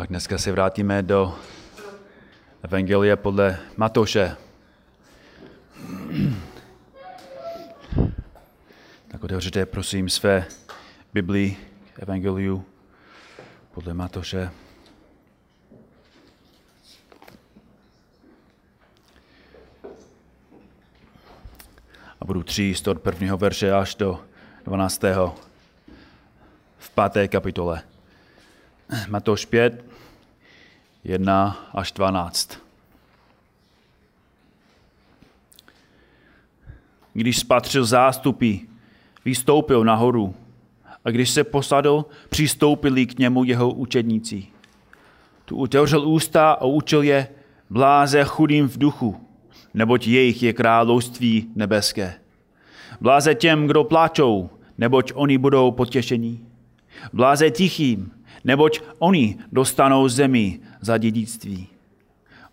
Tak dneska se vrátíme do Evangelie podle Matoše. Tak otevřete prosím své Biblii Evangeliu podle Matoše. A budu číst od prvního verše až do 12. v páté kapitole. Matoš 5, 1 až 12. Když spatřil zástupy, vystoupil nahoru a když se posadil, přistoupili k němu jeho učedníci. Tu otevřel ústa a učil je bláze chudým v duchu, neboť jejich je království nebeské. Bláze těm, kdo pláčou, neboť oni budou potěšení. Bláze tichým, neboť oni dostanou zemi za dědictví.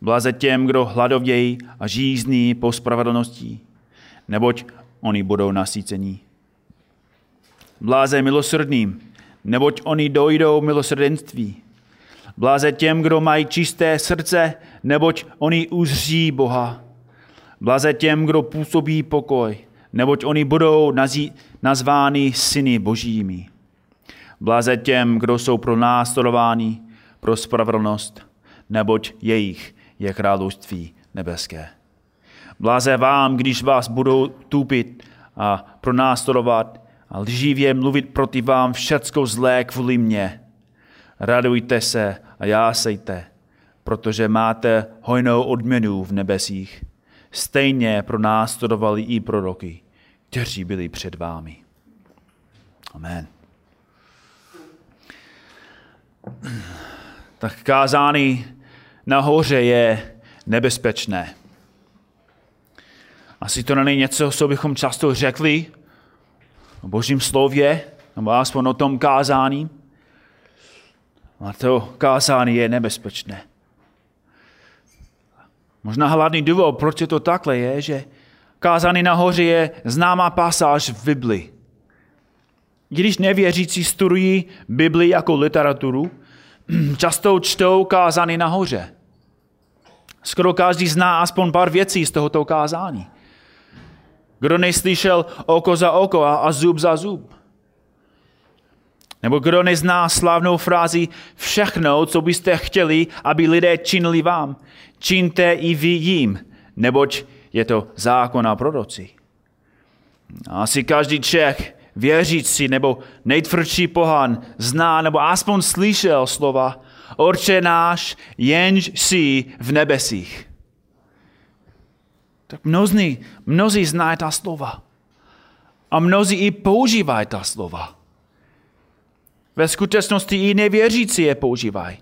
Blaze těm, kdo hladovějí a žízní po spravedlnosti, neboť oni budou nasícení. Bláze milosrdným, neboť oni dojdou milosrdenství. Bláze těm, kdo mají čisté srdce, neboť oni uzří Boha. Bláze těm, kdo působí pokoj, neboť oni budou nazváni syny božími. Blaze těm, kdo jsou pro následování, pro spravedlnost, neboť jejich je království nebeské. Blaze vám, když vás budou tupit a pronásledovat a lživě mluvit proti vám všecko zlé kvůli mně. Radujte se a jásejte, protože máte hojnou odměnu v nebesích. Stejně pronásledovali i proroky, kteří byli před vámi. Amen. Tak kázání nahoře je nebezpečné. Asi to není něco, co bychom často řekli o božím slově, nebo aspoň o tom kázání. A to kázání je nebezpečné. Možná hlavní důvod, proč je to takhle, je, že kázání nahoře je známá pasáž v Bibli. Když nevěřící studují Bibli jako literaturu, často čtou kázání nahoře. Skoro každý zná aspoň pár věcí z tohoto kázání. Kdo neslyšel oko za oko a, a zub za zub? Nebo kdo nezná slavnou frázi všechno, co byste chtěli, aby lidé činili vám, čiňte i vy jim, neboť je to zákon a proroci. Asi každý Čech věřící nebo nejtvrdší pohan zná nebo aspoň slyšel slova Orče náš, jenž jsi v nebesích. Tak mnozí, mnozí znají ta slova. A mnozí i používají ta slova. Ve skutečnosti i nevěřící je používají.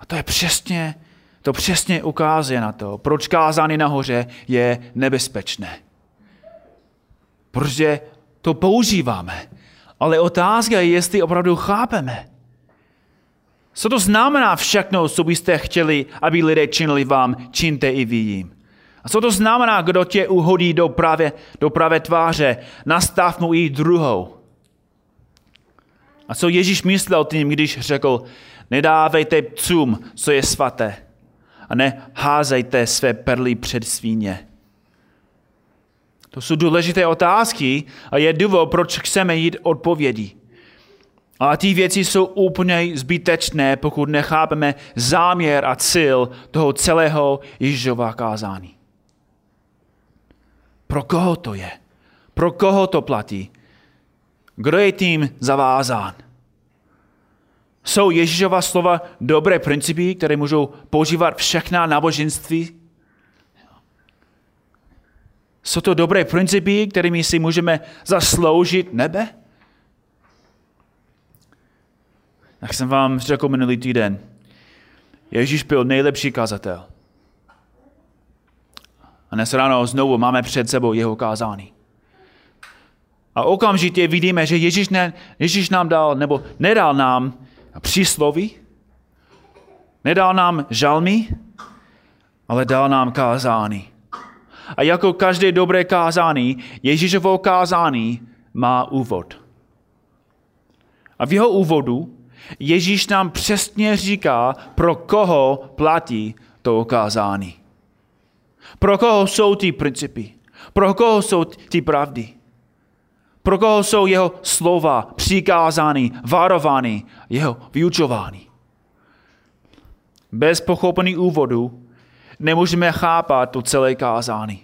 A to je přesně, to přesně ukazuje na to, proč kázání nahoře je nebezpečné. Protože to používáme. Ale otázka je, jestli opravdu chápeme. Co to znamená všechno, co byste chtěli, aby lidé činili vám, čiňte i vy jim. A co to znamená, kdo tě uhodí do pravé, do pravé tváře, nastav mu i druhou. A co Ježíš myslel tím, když řekl, nedávejte psům, co je svaté, a neházejte své perly před svíně. To jsou důležité otázky a je důvod, proč chceme jít odpovědi. A ty věci jsou úplně zbytečné, pokud nechápeme záměr a cíl toho celého Ježíšova kázání. Pro koho to je? Pro koho to platí? Kdo je tím zavázán? Jsou Ježíšova slova dobré principy, které můžou používat všechna náboženství? Jsou to dobré principy, kterými si můžeme zasloužit nebe? Jak jsem vám řekl minulý týden, Ježíš byl nejlepší kazatel. A dnes ráno znovu máme před sebou jeho kázání. A okamžitě vidíme, že Ježíš, ne, Ježíš nám dal, nebo nedal nám přísloví, nedal nám žalmy, ale dal nám kázání. A jako každé dobré kázání, Ježíšovo kázání má úvod. A v jeho úvodu Ježíš nám přesně říká, pro koho platí to okázání. Pro koho jsou ty principy? Pro koho jsou ty pravdy? Pro koho jsou jeho slova přikázány, varovány, jeho vyučovány? Bez pochopení úvodu nemůžeme chápat to celé kázání.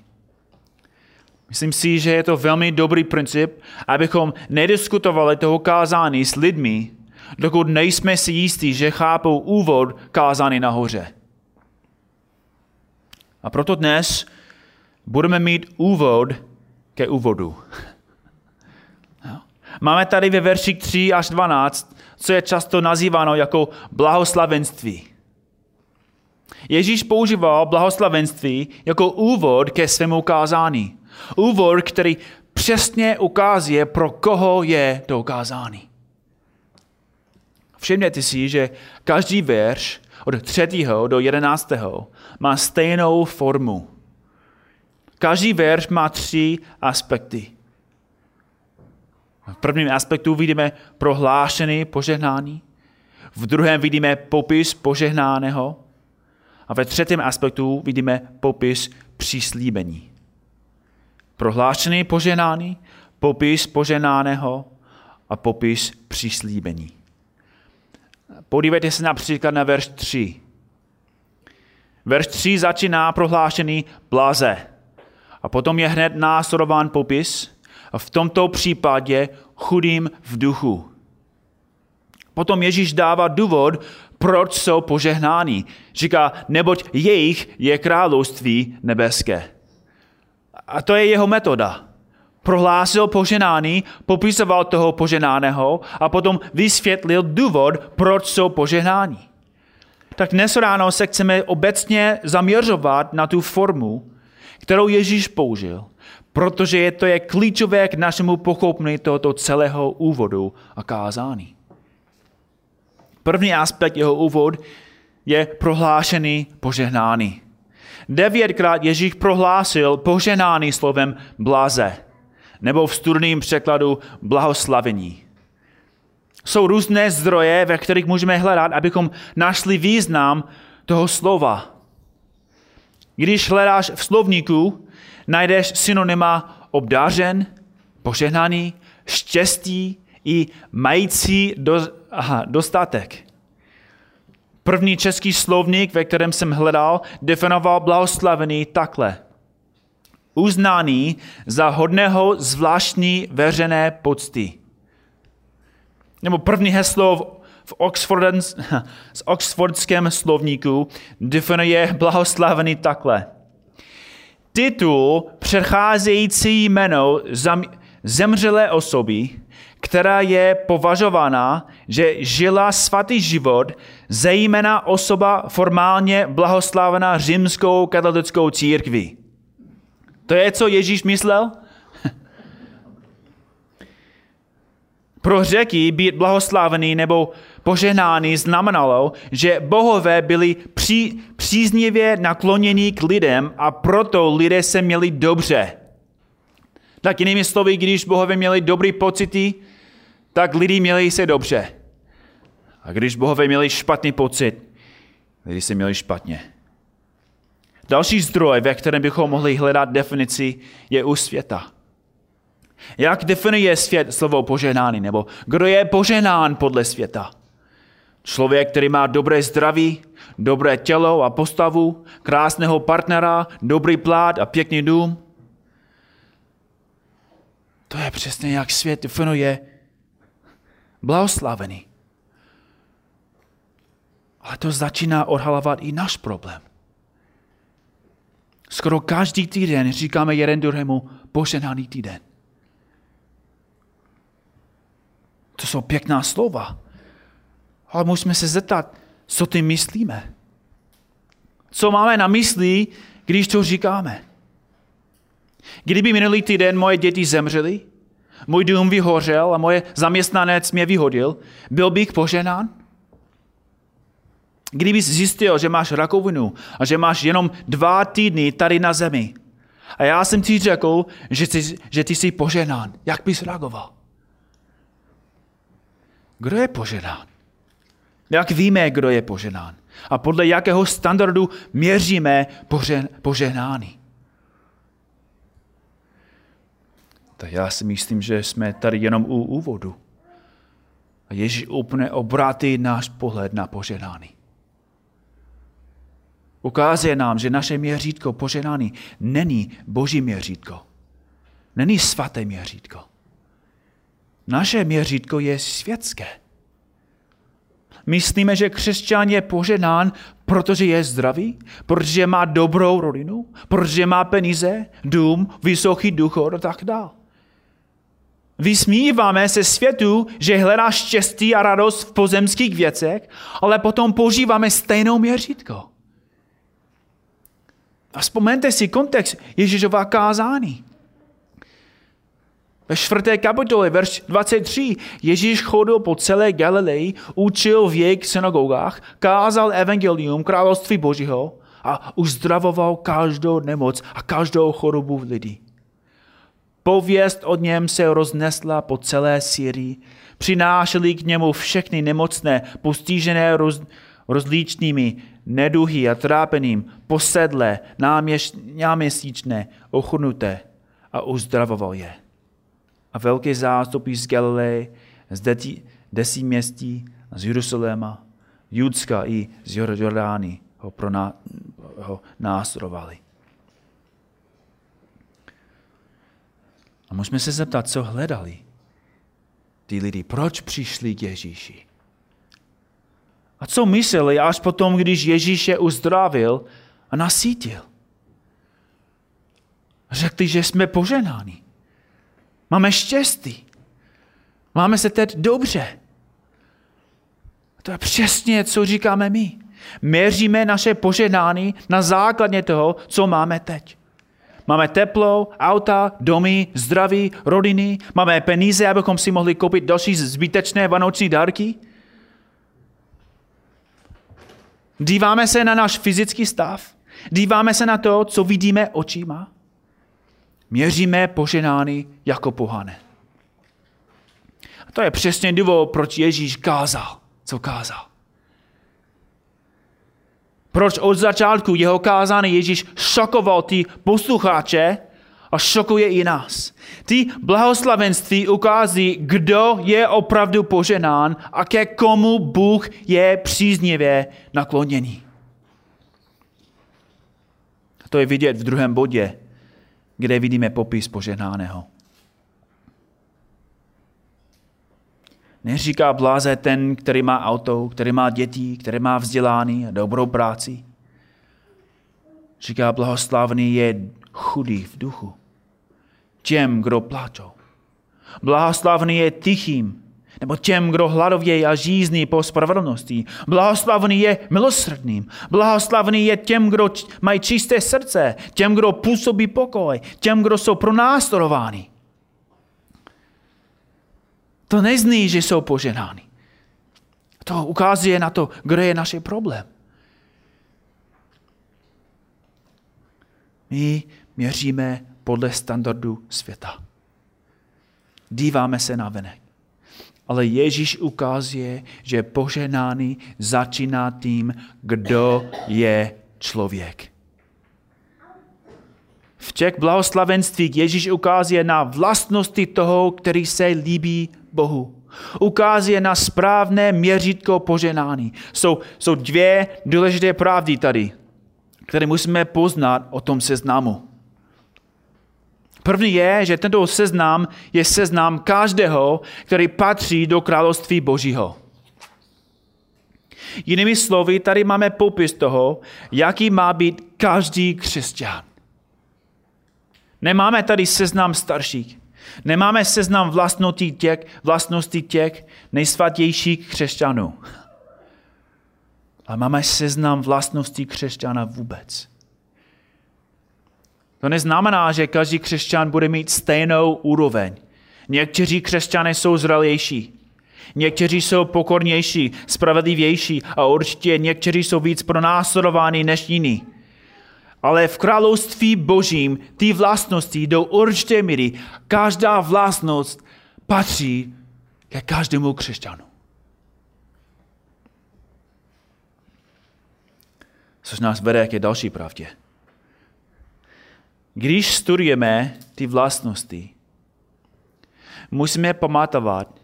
Myslím si, že je to velmi dobrý princip, abychom nediskutovali toho kázání s lidmi, dokud nejsme si jistí, že chápou úvod kázání nahoře. A proto dnes budeme mít úvod ke úvodu. Máme tady ve verších 3 až 12, co je často nazýváno jako blahoslavenství. Ježíš používal blahoslavenství jako úvod ke svému kázání. Úvod, který přesně ukazuje, pro koho je to kázání. Všimněte si, že každý verš od 3. do 11. má stejnou formu. Každý verš má tři aspekty. V prvním aspektu vidíme prohlášený požehnání, v druhém vidíme popis požehnáného a ve třetím aspektu vidíme popis přislíbení. Prohlášený požehnání, popis požehnáného a popis přislíbení. Podívejte se například na verš 3. Verš 3 začíná prohlášený blaze. A potom je hned následován popis, a v tomto případě chudým v duchu. Potom Ježíš dává důvod, proč jsou požehnáni. Říká, neboť jejich je království nebeské. A to je jeho metoda. Prohlásil poženáný, popisoval toho poženáného a potom vysvětlil důvod, proč jsou požehnáni. Tak dnes ráno se chceme obecně zaměřovat na tu formu, kterou Ježíš použil, protože to je klíčové k našemu pochopení tohoto celého úvodu a kázání. První aspekt jeho úvod je prohlášený požehnáný. Devětkrát Ježíš prohlásil požehnáný slovem blaze, nebo v studným překladu blahoslavení. Jsou různé zdroje, ve kterých můžeme hledat, abychom našli význam toho slova. Když hledáš v slovníku, najdeš synonyma obdářen, požehnaný, štěstí i mající do, aha, dostatek. První český slovník, ve kterém jsem hledal, definoval blahoslavený takhle. Uznaný za hodného zvláštní veřejné pocty. Nebo první heslo v Oxford, z Oxfordském slovníku definuje blahoslavený takhle. Titul předcházející jméno zemřelé osoby, která je považována, že žila svatý život, zejména osoba formálně blahoslavená římskou katolickou církví. To je, co Ježíš myslel? Pro řeky být blahoslavený nebo požehnány znamenalo, že bohové byli pří, příznivě nakloněni k lidem a proto lidé se měli dobře. Tak jinými slovy, když bohové měli dobrý pocity, tak lidi měli se dobře. A když bohové měli špatný pocit, lidi se měli špatně. Další zdroj, ve kterém bychom mohli hledat definici, je u světa. Jak definuje svět slovo poženány, nebo kdo je poženán podle světa? Člověk, který má dobré zdraví, dobré tělo a postavu, krásného partnera, dobrý plát a pěkný dům. To je přesně jak svět definuje blahoslavený. Ale to začíná odhalovat i náš problém. Skoro každý týden říkáme jeden druhému poženaný týden. To jsou pěkná slova. Ale musíme se zeptat, co tím myslíme. Co máme na mysli, když to říkáme? Kdyby minulý týden moje děti zemřely, můj dům vyhořel a moje zaměstnanec mě vyhodil, byl bych poženán? Kdybys zjistil, že máš rakovinu a že máš jenom dva týdny tady na zemi a já jsem ti řekl, že ty, že ty jsi poženán, jak bys reagoval? Kdo je poženán? Jak víme, kdo je poženán? A podle jakého standardu měříme poženání? Tak já si myslím, že jsme tady jenom u úvodu. A Ježíš úplně obrátí náš pohled na poženání. Ukazuje nám, že naše měřítko poženání není boží měřítko. Není svaté měřítko. Naše měřítko je světské. Myslíme, že křesťan je poženán, protože je zdravý, protože má dobrou rodinu, protože má peníze, dům, vysoký duchor a tak dále. Vysmíváme se světu, že hledá štěstí a radost v pozemských věcech, ale potom používáme stejnou měřítko. A vzpomeňte si kontext Ježíšova kázání. Ve čtvrté kapitole, verš 23, Ježíš chodil po celé Galileji, učil v jejich synagogách, kázal evangelium království Božího a uzdravoval každou nemoc a každou chorobu lidí. Pověst od něm se roznesla po celé Syrii. Přinášeli k němu všechny nemocné, postižené roz, rozličnými neduhy a trápeným, posedlé, náměš, náměsíčné, a uzdravoval je. A velké zástupy z Galileje, z desí, desí městí, z Jeruzaléma, Judska i z Jordány ho, proná, ho následovali. A můžeme se zeptat, co hledali ty lidi, proč přišli k Ježíši. A co mysleli až potom, když Ježíš je uzdravil a nasítil? Řekli, že jsme poženáni. Máme štěstí. Máme se teď dobře. To je přesně, co říkáme my. Měříme naše poženání na základě toho, co máme teď. Máme teplo, auta, domy, zdraví, rodiny, máme peníze, abychom si mohli koupit další zbytečné vánoční dárky. Díváme se na náš fyzický stav, díváme se na to, co vidíme očima. Měříme poženány jako pohane. A to je přesně důvod, proč Ježíš kázal, co kázal. Proč od začátku jeho kázání Ježíš šokoval ty posluchače a šokuje i nás. Ty blahoslavenství ukází, kdo je opravdu poženán a ke komu Bůh je příznivě nakloněný. To je vidět v druhém bodě, kde vidíme popis poženáného. Neříká bláze ten, který má auto, který má děti, který má vzdělání a dobrou práci. Říká blahoslavný je chudý v duchu. Těm, kdo pláčou. Blahoslavný je tichým, nebo těm, kdo hladovějí a žízní po spravedlnosti. Blahoslavný je milosrdným. Blahoslavný je těm, kdo mají čisté srdce, těm, kdo působí pokoj, těm, kdo jsou pronásledováni. To nezní, že jsou poženány. To ukazuje na to, kde je naše problém. My měříme podle standardu světa. Díváme se na venek. Ale Ježíš ukazuje, že poženány začíná tím, kdo je člověk. V těch blahoslavenstvích Ježíš ukazuje na vlastnosti toho, který se líbí Bohu. Ukazuje na správné měřítko poženání. Jsou, jsou dvě důležité pravdy tady, které musíme poznat o tom seznamu. První je, že tento seznam je seznam každého, který patří do království Božího. Jinými slovy, tady máme popis toho, jaký má být každý křesťan. Nemáme tady seznam starších. Nemáme seznam vlastností těch, vlastností těch nejsvatějších křesťanů. Ale máme seznam vlastností křesťana vůbec. To neznamená, že každý křesťan bude mít stejnou úroveň. Někteří křesťané jsou zralější, někteří jsou pokornější, spravedlivější a určitě někteří jsou víc pronásledováni než jiní. Ale v království božím ty vlastnosti do určité míry, každá vlastnost patří ke každému křesťanu. Což nás vede ke další pravdě. Když studujeme ty vlastnosti, musíme pamatovat,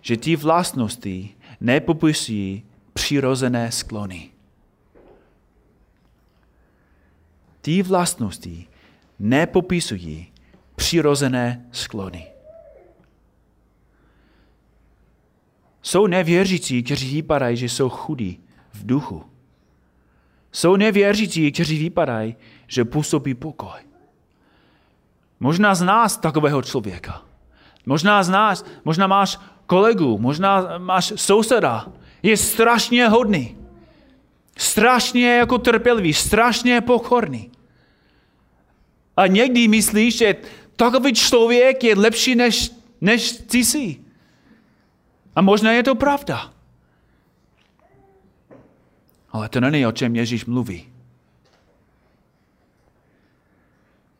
že ty vlastnosti nepopisují přirozené sklony. Ty vlastnosti nepopisují přirozené sklony. Jsou nevěřící, kteří vypadají, že jsou chudí v duchu. Jsou nevěřící, kteří vypadají, že působí pokoj. Možná z nás takového člověka. Možná z nás, možná máš kolegu, možná máš souseda. Je strašně hodný. Strašně jako trpělivý, strašně pokorný. A někdy myslíš, že takový člověk je lepší než, než ty jsi. A možná je to pravda. Ale to není, o čem Ježíš mluví.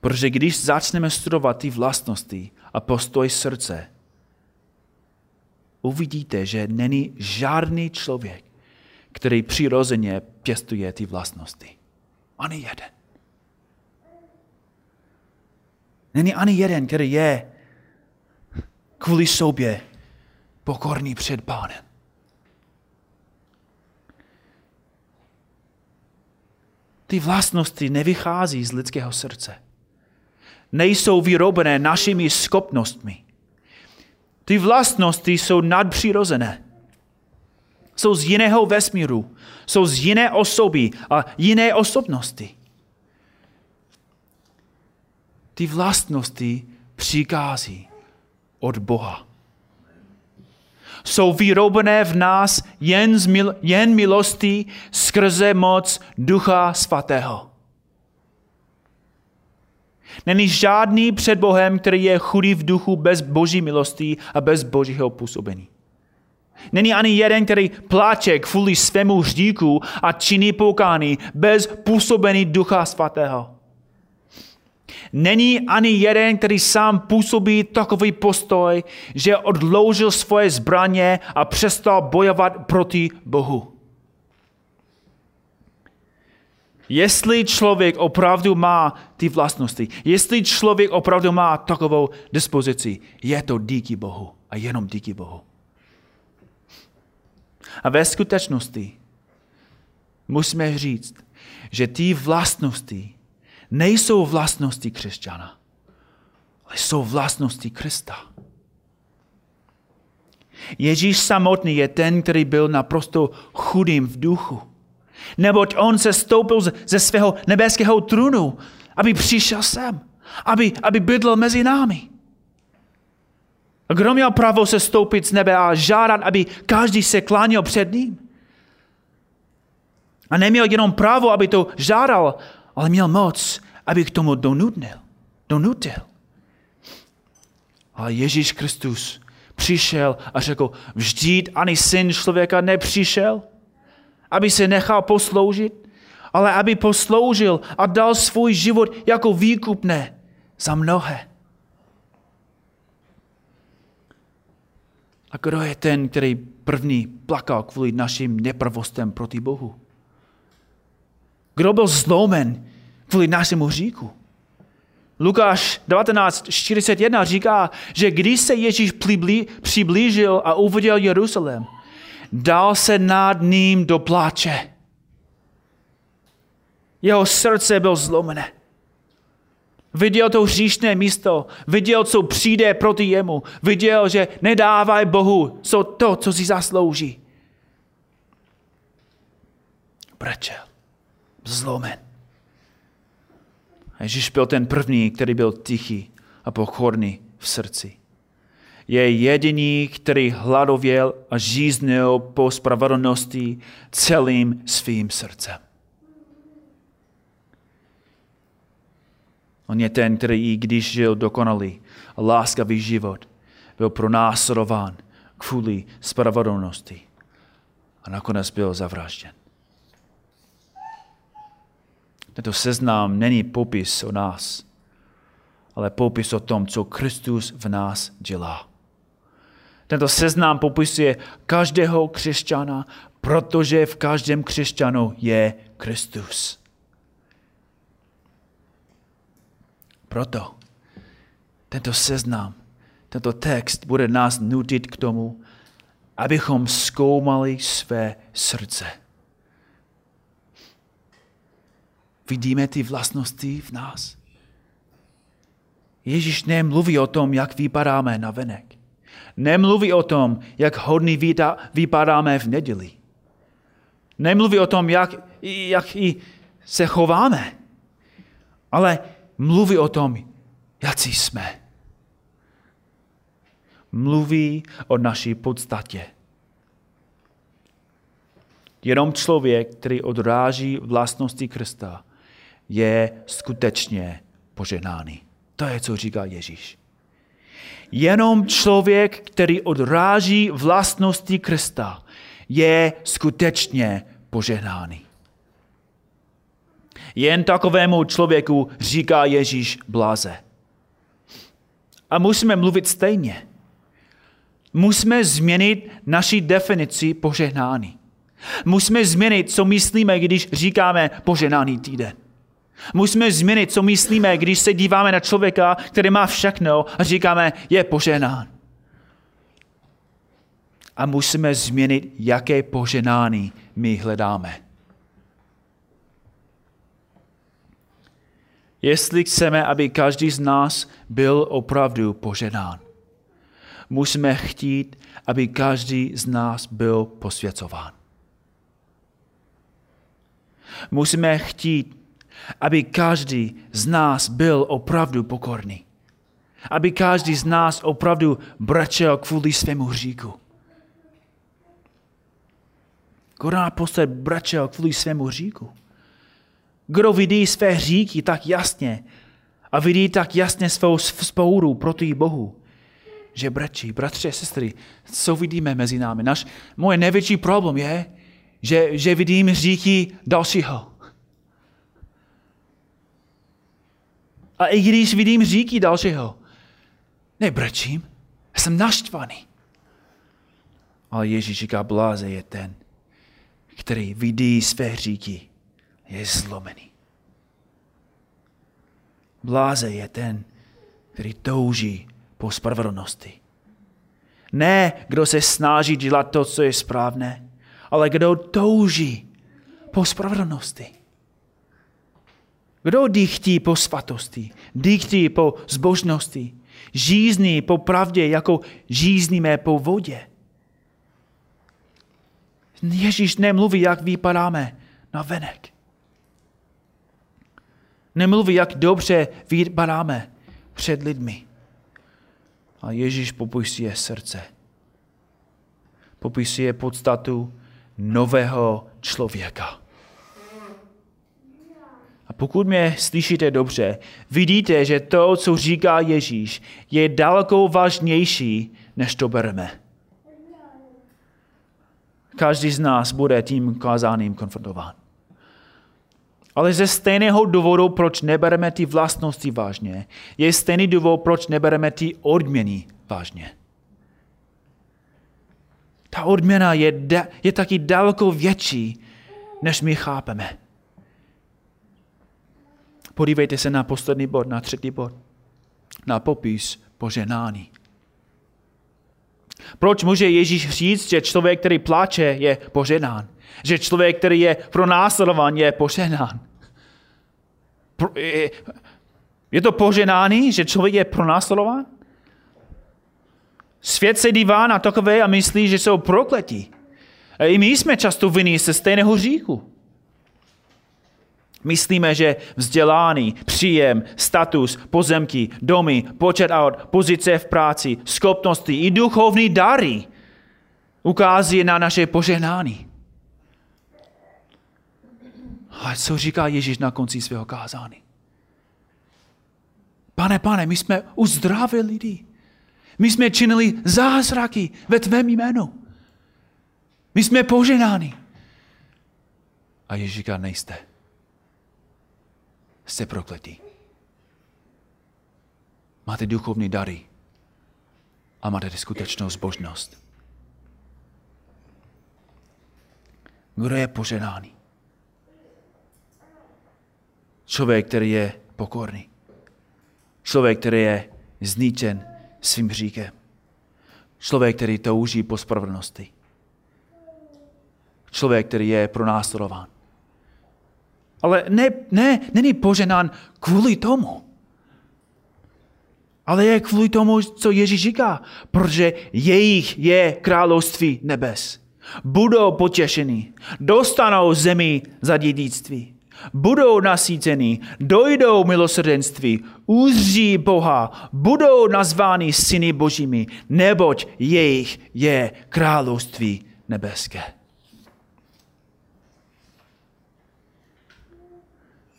Protože když začneme studovat ty vlastnosti a postoj srdce, uvidíte, že není žádný člověk, který přirozeně pěstuje ty vlastnosti. Ani jeden. Není ani jeden, který je kvůli sobě pokorný před pánem. Ty vlastnosti nevychází z lidského srdce. Nejsou vyrobené našimi schopnostmi. Ty vlastnosti jsou nadpřirozené. Jsou z jiného vesmíru. Jsou z jiné osoby a jiné osobnosti. Ty vlastnosti přikází od Boha. Jsou vyrobené v nás jen, z mil, jen milostí skrze moc Ducha Svatého. Není žádný před Bohem, který je chudý v duchu bez boží milosti a bez božího působení. Není ani jeden, který pláče kvůli svému hříku a činí pokání bez působení Ducha Svatého. Není ani jeden, který sám působí takový postoj, že odloužil svoje zbraně a přestal bojovat proti Bohu. Jestli člověk opravdu má ty vlastnosti, jestli člověk opravdu má takovou dispozici, je to díky Bohu a jenom díky Bohu. A ve skutečnosti musíme říct, že ty vlastnosti nejsou vlastnosti křesťana, ale jsou vlastnosti Krista. Ježíš samotný je ten, který byl naprosto chudým v duchu. Neboť on se stoupil ze svého nebeského trůnu, aby přišel sem, aby, aby bydlel mezi námi. A kdo měl právo se stoupit z nebe a žádat, aby každý se klánil před ním? A neměl jenom právo, aby to žádal, ale měl moc, aby k tomu donutil. donutil. Ale Ježíš Kristus přišel a řekl, vždyť ani syn člověka nepřišel, aby se nechal posloužit, ale aby posloužil a dal svůj život jako výkupné za mnohé. A kdo je ten, který první plakal kvůli našim nepravostem proti Bohu? Kdo byl zlomen kvůli našemu hříku? Lukáš 19.41 říká, že když se Ježíš přiblížil a uviděl Jeruzalém, dal se nad ním do pláče. Jeho srdce bylo zlomené. Viděl to hříšné místo, viděl, co přijde proti jemu, viděl, že nedávaj Bohu co to, co si zaslouží. Brečel, zlomen. Ježíš byl ten první, který byl tichý a pokorný v srdci je jediný, který hladověl a žíznil po spravedlnosti celým svým srdcem. On je ten, který i když žil dokonalý a láskavý život, byl pronásledován kvůli spravedlnosti a nakonec byl zavražděn. Tento seznam není popis o nás, ale popis o tom, co Kristus v nás dělá. Tento seznam popisuje každého křesťana, protože v každém křesťanu je Kristus. Proto tento seznam, tento text bude nás nutit k tomu, abychom zkoumali své srdce. Vidíme ty vlastnosti v nás. Ježíš nemluví o tom, jak vypadáme na venek. Nemluví o tom, jak hodný vypadáme v neděli. Nemluví o tom, jak, jak i se chováme. Ale mluví o tom, jak jsme. Mluví o naší podstatě. Jenom člověk, který odráží vlastnosti Krista, je skutečně poženáný. To je, co říká Ježíš. Jenom člověk, který odráží vlastnosti Krista, je skutečně požehnáný. Jen takovému člověku říká Ježíš bláze. A musíme mluvit stejně. Musíme změnit naši definici požehnání. Musíme změnit, co myslíme, když říkáme požehnaný týden. Musíme změnit, co myslíme, když se díváme na člověka, který má všechno a říkáme, je poženán. A musíme změnit, jaké poženání my hledáme. Jestli chceme, aby každý z nás byl opravdu poženán, musíme chtít, aby každý z nás byl posvěcován. Musíme chtít, aby každý z nás byl opravdu pokorný. Aby každý z nás opravdu brečel kvůli svému hříku. Kdo naposled brečel kvůli svému hříku? Kdo vidí své hříky tak jasně a vidí tak jasně svou spouru proti Bohu, že brečí, bratři a sestry, co vidíme mezi námi? Naš, moje největší problém je, že, že vidím hříky dalšího. A i když vidím říky dalšího, nebrečím, jsem naštvaný. Ale Ježíš říká, bláze je ten, který vidí své říky, je zlomený. Bláze je ten, který touží po spravedlnosti. Ne, kdo se snaží dělat to, co je správné, ale kdo touží po spravedlnosti. Kdo dýchtí po svatosti, dýchtí po zbožnosti, žízní po pravdě, jako žízníme po vodě. Ježíš nemluví, jak vypadáme na venek. Nemluví, jak dobře vypadáme před lidmi. A Ježíš popisuje srdce. Popisuje podstatu nového člověka. A pokud mě slyšíte dobře, vidíte, že to, co říká Ježíš, je daleko vážnější, než to bereme. Každý z nás bude tím kázáním konfrontován. Ale ze stejného důvodu, proč nebereme ty vlastnosti vážně, je stejný důvod, proč nebereme ty odměny vážně. Ta odměna je, je taky daleko větší, než my chápeme. Podívejte se na poslední bod, na třetí bod. Na popis poženání. Proč může Ježíš říct, že člověk, který pláče, je poženán? Že člověk, který je pronásledován, je poženán? Je to poženání, že člověk je pronásledován? Svět se dívá na takové a myslí, že jsou prokletí. I my jsme často vinní se stejného říku. Myslíme, že vzdělání, příjem, status, pozemky, domy, počet aut, pozice v práci, schopnosti i duchovní dary ukází na naše poženání. Ale co říká Ježíš na konci svého kázání? Pane, pane, my jsme uzdravili lidi. My jsme činili zázraky ve tvém jménu. My jsme poženáni. A Ježíš říká, nejste jste prokletí. Máte duchovní dary a máte skutečnou zbožnost. Kdo je poženáný? Člověk, který je pokorný. Člověk, který je zničen svým hříkem. Člověk, který touží po spravedlnosti. Člověk, který je pronásledován. Ale ne, ne, není poženán kvůli tomu. Ale je kvůli tomu, co Ježíš říká, protože jejich je království nebes. Budou potěšení, dostanou zemi za dědictví, budou nasíceni, dojdou milosrdenství, uzří Boha, budou nazváni syny božími, neboť jejich je království nebeské.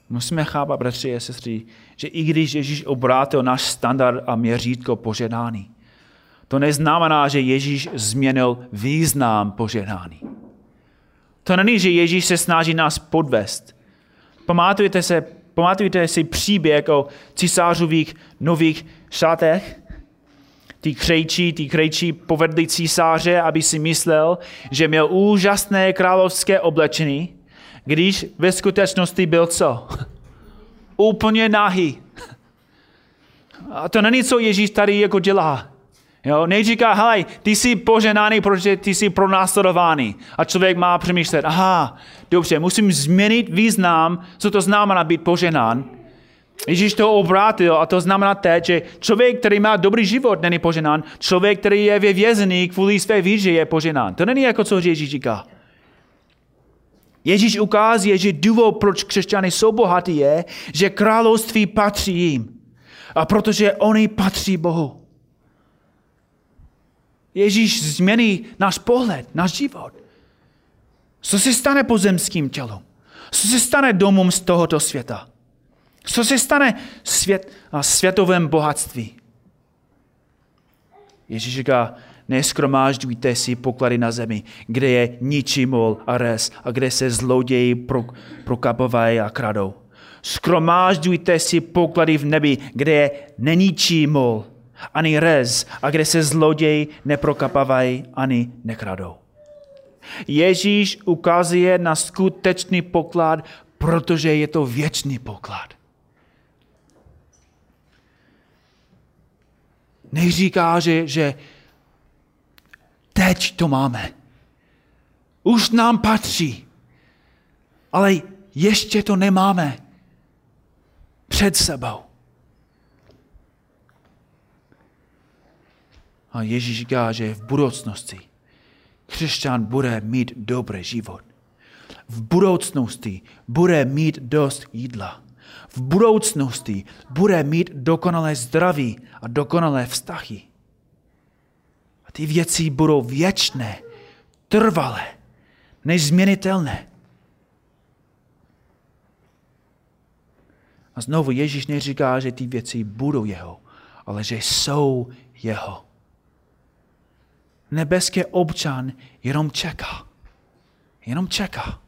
Musíme chápat, bratři a sestry, že i když Ježíš obrátil náš standard a měřítko požehnání, to neznamená, že Ježíš změnil význam požehnání. To není, že Ježíš se snaží nás podvést. Pamatujete, se, pamatujete si příběh o císařových nových šatech? Ty krejčí, ty krejčí povedli císaře, aby si myslel, že měl úžasné královské oblečení, když ve skutečnosti byl co? Úplně nahý. A to není, co Ježíš tady jako dělá. Jo? Neříká, hej, ty jsi poženáný, protože ty jsi pronásledovaný. A člověk má přemýšlet, aha, dobře, musím změnit význam, co to znamená být poženán. Ježíš to obrátil a to znamená teď, že člověk, který má dobrý život, není poženán. Člověk, který je ve vězení kvůli své víře, je poženán. To není jako co Ježíš říká. Ježíš ukazuje, že důvod, proč křesťany jsou bohatí, je, že království patří jim. A protože oni patří Bohu. Ježíš změní náš pohled, náš život. Co se stane pozemským tělom? Co se stane domům z tohoto světa? Co se stane svět, světovém bohatství? Ježíš říká, Neskromážďujte si poklady na zemi, kde je ničí mol a res a kde se zloději pro, prokapovají a kradou. Skromážďujte si poklady v nebi, kde je neničí mol ani rez a kde se zloději neprokapavají ani nekradou. Ježíš ukazuje na skutečný poklad, protože je to věčný poklad. Neříká, že, že Teď to máme. Už nám patří. Ale ještě to nemáme před sebou. A Ježíš říká, že v budoucnosti křesťan bude mít dobrý život. V budoucnosti bude mít dost jídla. V budoucnosti bude mít dokonalé zdraví a dokonalé vztahy. A ty věci budou věčné, trvalé, nezměnitelné. A znovu Ježíš neříká, že ty věci budou jeho, ale že jsou jeho. Nebeský občan jenom čeká. Jenom čeká.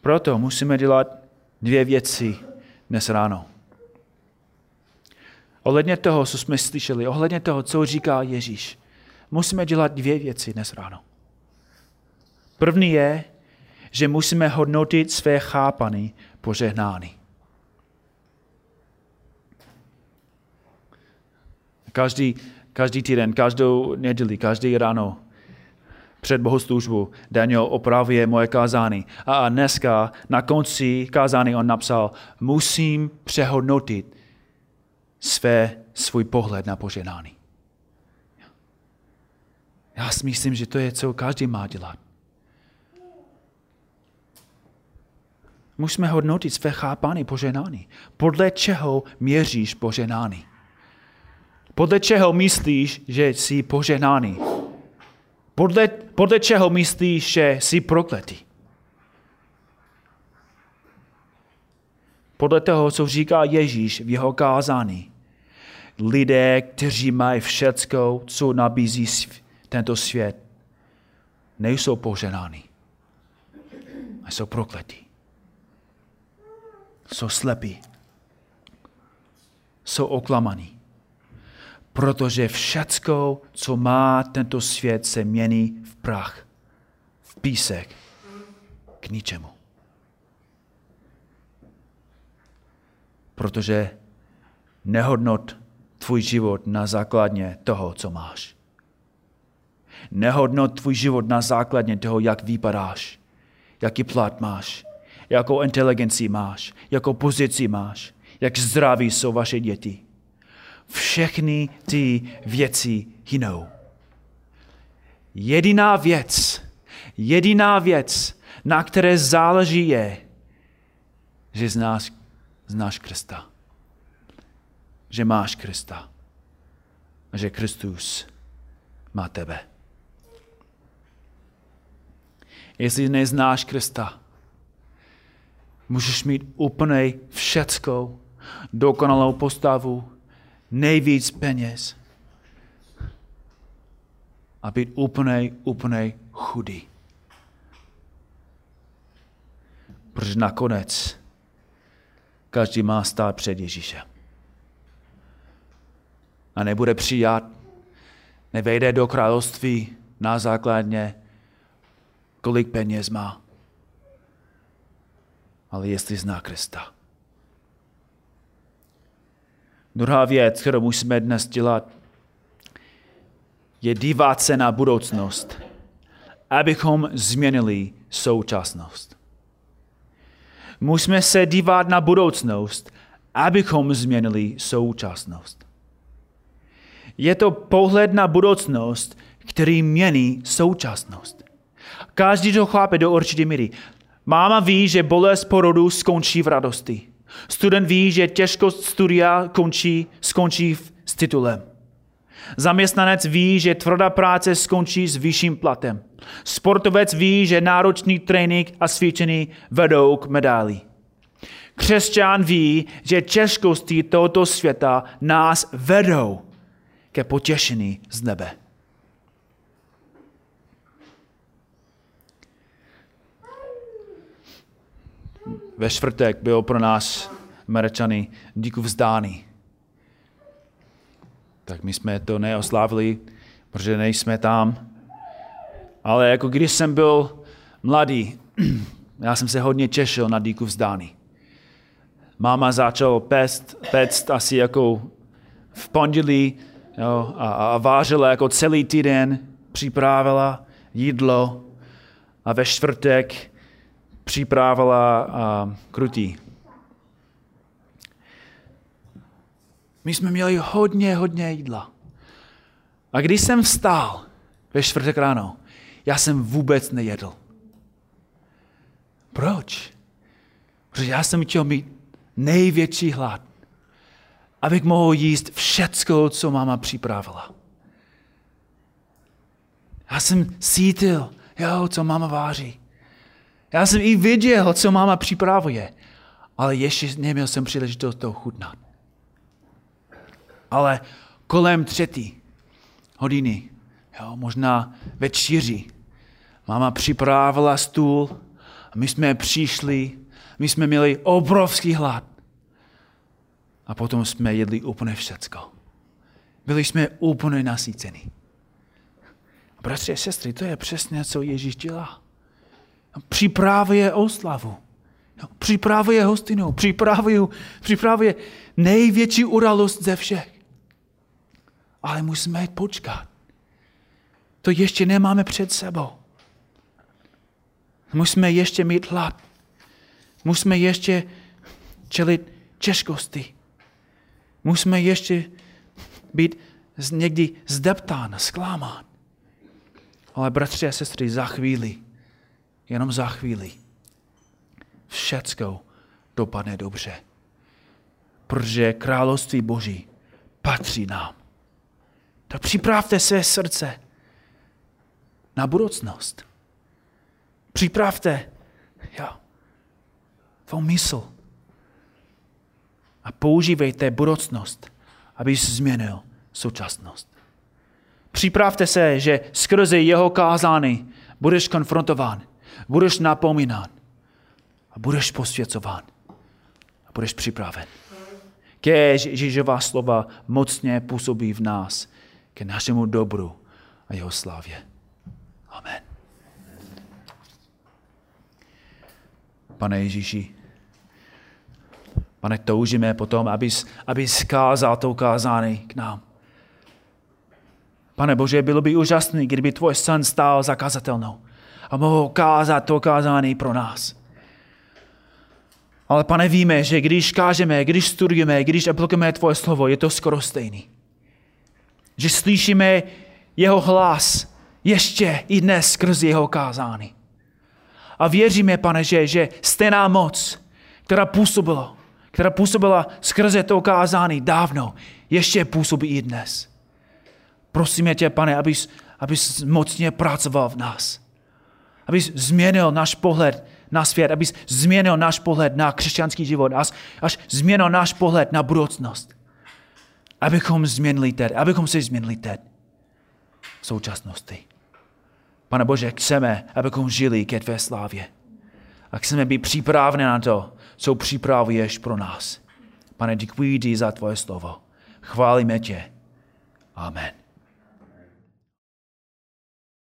Proto musíme dělat dvě věci dnes ráno. Ohledně toho, co jsme slyšeli, ohledně toho, co říká Ježíš, musíme dělat dvě věci dnes ráno. První je, že musíme hodnotit své chápany požehnání. Každý, každý týden, každou neděli, každý ráno před bohoslužbu Daniel opravuje moje kázání. A dneska na konci kázání on napsal, musím přehodnotit své, svůj pohled na poženání. Já si myslím, že to je, co každý má dělat. Musíme hodnotit své chápání poženání. Podle čeho měříš poženání? Podle čeho myslíš, že jsi poženáný? Podle, podle čeho myslíš, že jsi prokletý? Podle toho, co říká Ježíš v jeho kázání. Lidé, kteří mají všecko, co nabízí tento svět, nejsou poženáni. A jsou prokletí. Jsou slepí. Jsou oklamaní. Protože všecko, co má tento svět, se mění v prach, v písek, k ničemu. protože nehodnot tvůj život na základně toho, co máš. Nehodnot tvůj život na základně toho, jak vypadáš, jaký plat máš, jakou inteligenci máš, jakou pozici máš, jak zdraví jsou vaše děti. Všechny ty věci jinou. Jediná věc, jediná věc, na které záleží je, že znáš, znáš Krista. Že máš Krista. A že Kristus má tebe. Jestli neznáš Krista, můžeš mít úplně všeckou, dokonalou postavu, nejvíc peněz a být úplně, úplně chudý. Protože nakonec každý má stát před Ježíšem. A nebude přijat, nevejde do království na základně, kolik peněz má, ale jestli zná Krista. Druhá věc, kterou musíme dnes dělat, je dívat se na budoucnost, abychom změnili současnost. Musíme se dívat na budoucnost, abychom změnili současnost. Je to pohled na budoucnost, který mění současnost. Každý to chápe do určité míry. Máma ví, že bolest porodu skončí v radosti. Student ví, že těžkost studia končí, skončí s titulem. Zaměstnanec ví, že tvrdá práce skončí s vyšším platem. Sportovec ví, že náročný trénink a cvičení vedou k medaili. Křesťan ví, že těžkosti tohoto světa nás vedou ke potěšení z nebe. Ve čtvrtek byl pro nás Američany díku vzdány. Tak my jsme to neoslávili, protože nejsme tam. Ale jako když jsem byl mladý, já jsem se hodně těšil na díku vzdány. Máma začala pest, pest asi jako v pondělí jo, a, a vážila jako celý týden, připravila jídlo a ve čtvrtek připravila a, krutí. My jsme měli hodně, hodně jídla. A když jsem vstál ve čtvrtek ráno, já jsem vůbec nejedl. Proč? Protože já jsem chtěl mít největší hlad, abych mohl jíst všecko, co máma připravila. Já jsem cítil, jo, co máma váří. Já jsem i viděl, co máma připravuje, ale ještě neměl jsem příležitost to chutnat. Ale kolem třetí hodiny, jo, možná ve čtyři, máma připravila stůl a my jsme přišli, my jsme měli obrovský hlad. A potom jsme jedli úplně všecko. Byli jsme úplně nasyceni. Bratři a sestry, to je přesně, co Ježíš dělá. Připravuje oslavu. Připravuje hostinu. Připravuje, připravuje největší událost ze všech. Ale musíme počkat. To ještě nemáme před sebou. Musíme ještě mít hlad. Musíme ještě čelit těžkosti. Musíme ještě být někdy zdeptán, zklamán. Ale bratři a sestry, za chvíli, jenom za chvíli, všecko dopadne dobře. Protože království Boží patří nám. Tak připravte své srdce na budoucnost. Připravte jo, tvou mysl a používejte budoucnost, aby změnil současnost. Připravte se, že skrze jeho kázání budeš konfrontován, budeš napomínán a budeš posvěcován a budeš připraven. Kež Ježíšová slova mocně působí v nás ke našemu dobru a jeho slávě. Amen. Pane Ježíši, Pane, toužíme potom, abys, abys kázal to kázání k nám. Pane Bože, bylo by úžasné, kdyby tvoj syn stál za kazatelnou a mohl kázat to kázání pro nás. Ale pane, víme, že když kážeme, když studujeme, když aplikujeme tvoje slovo, je to skoro stejný. Že slyšíme jeho hlas ještě i dnes skrz jeho kázání. A věříme, pane, že, že stejná moc, která působila, která působila skrze to kázání dávno, ještě působí i dnes. Prosíme tě, pane, abys, abys mocně pracoval v nás. Abys změnil náš pohled na svět, abys změnil náš pohled na křesťanský život, až, až změnil náš pohled na budoucnost. Abychom změnili teď, abychom se změnili teď v současnosti. Pane Bože, chceme, abychom žili ke tvé slávě. A chceme být připraveni na to, co připravuješ pro nás. Pane, děkuji ti za tvoje slovo. Chválíme tě. Amen.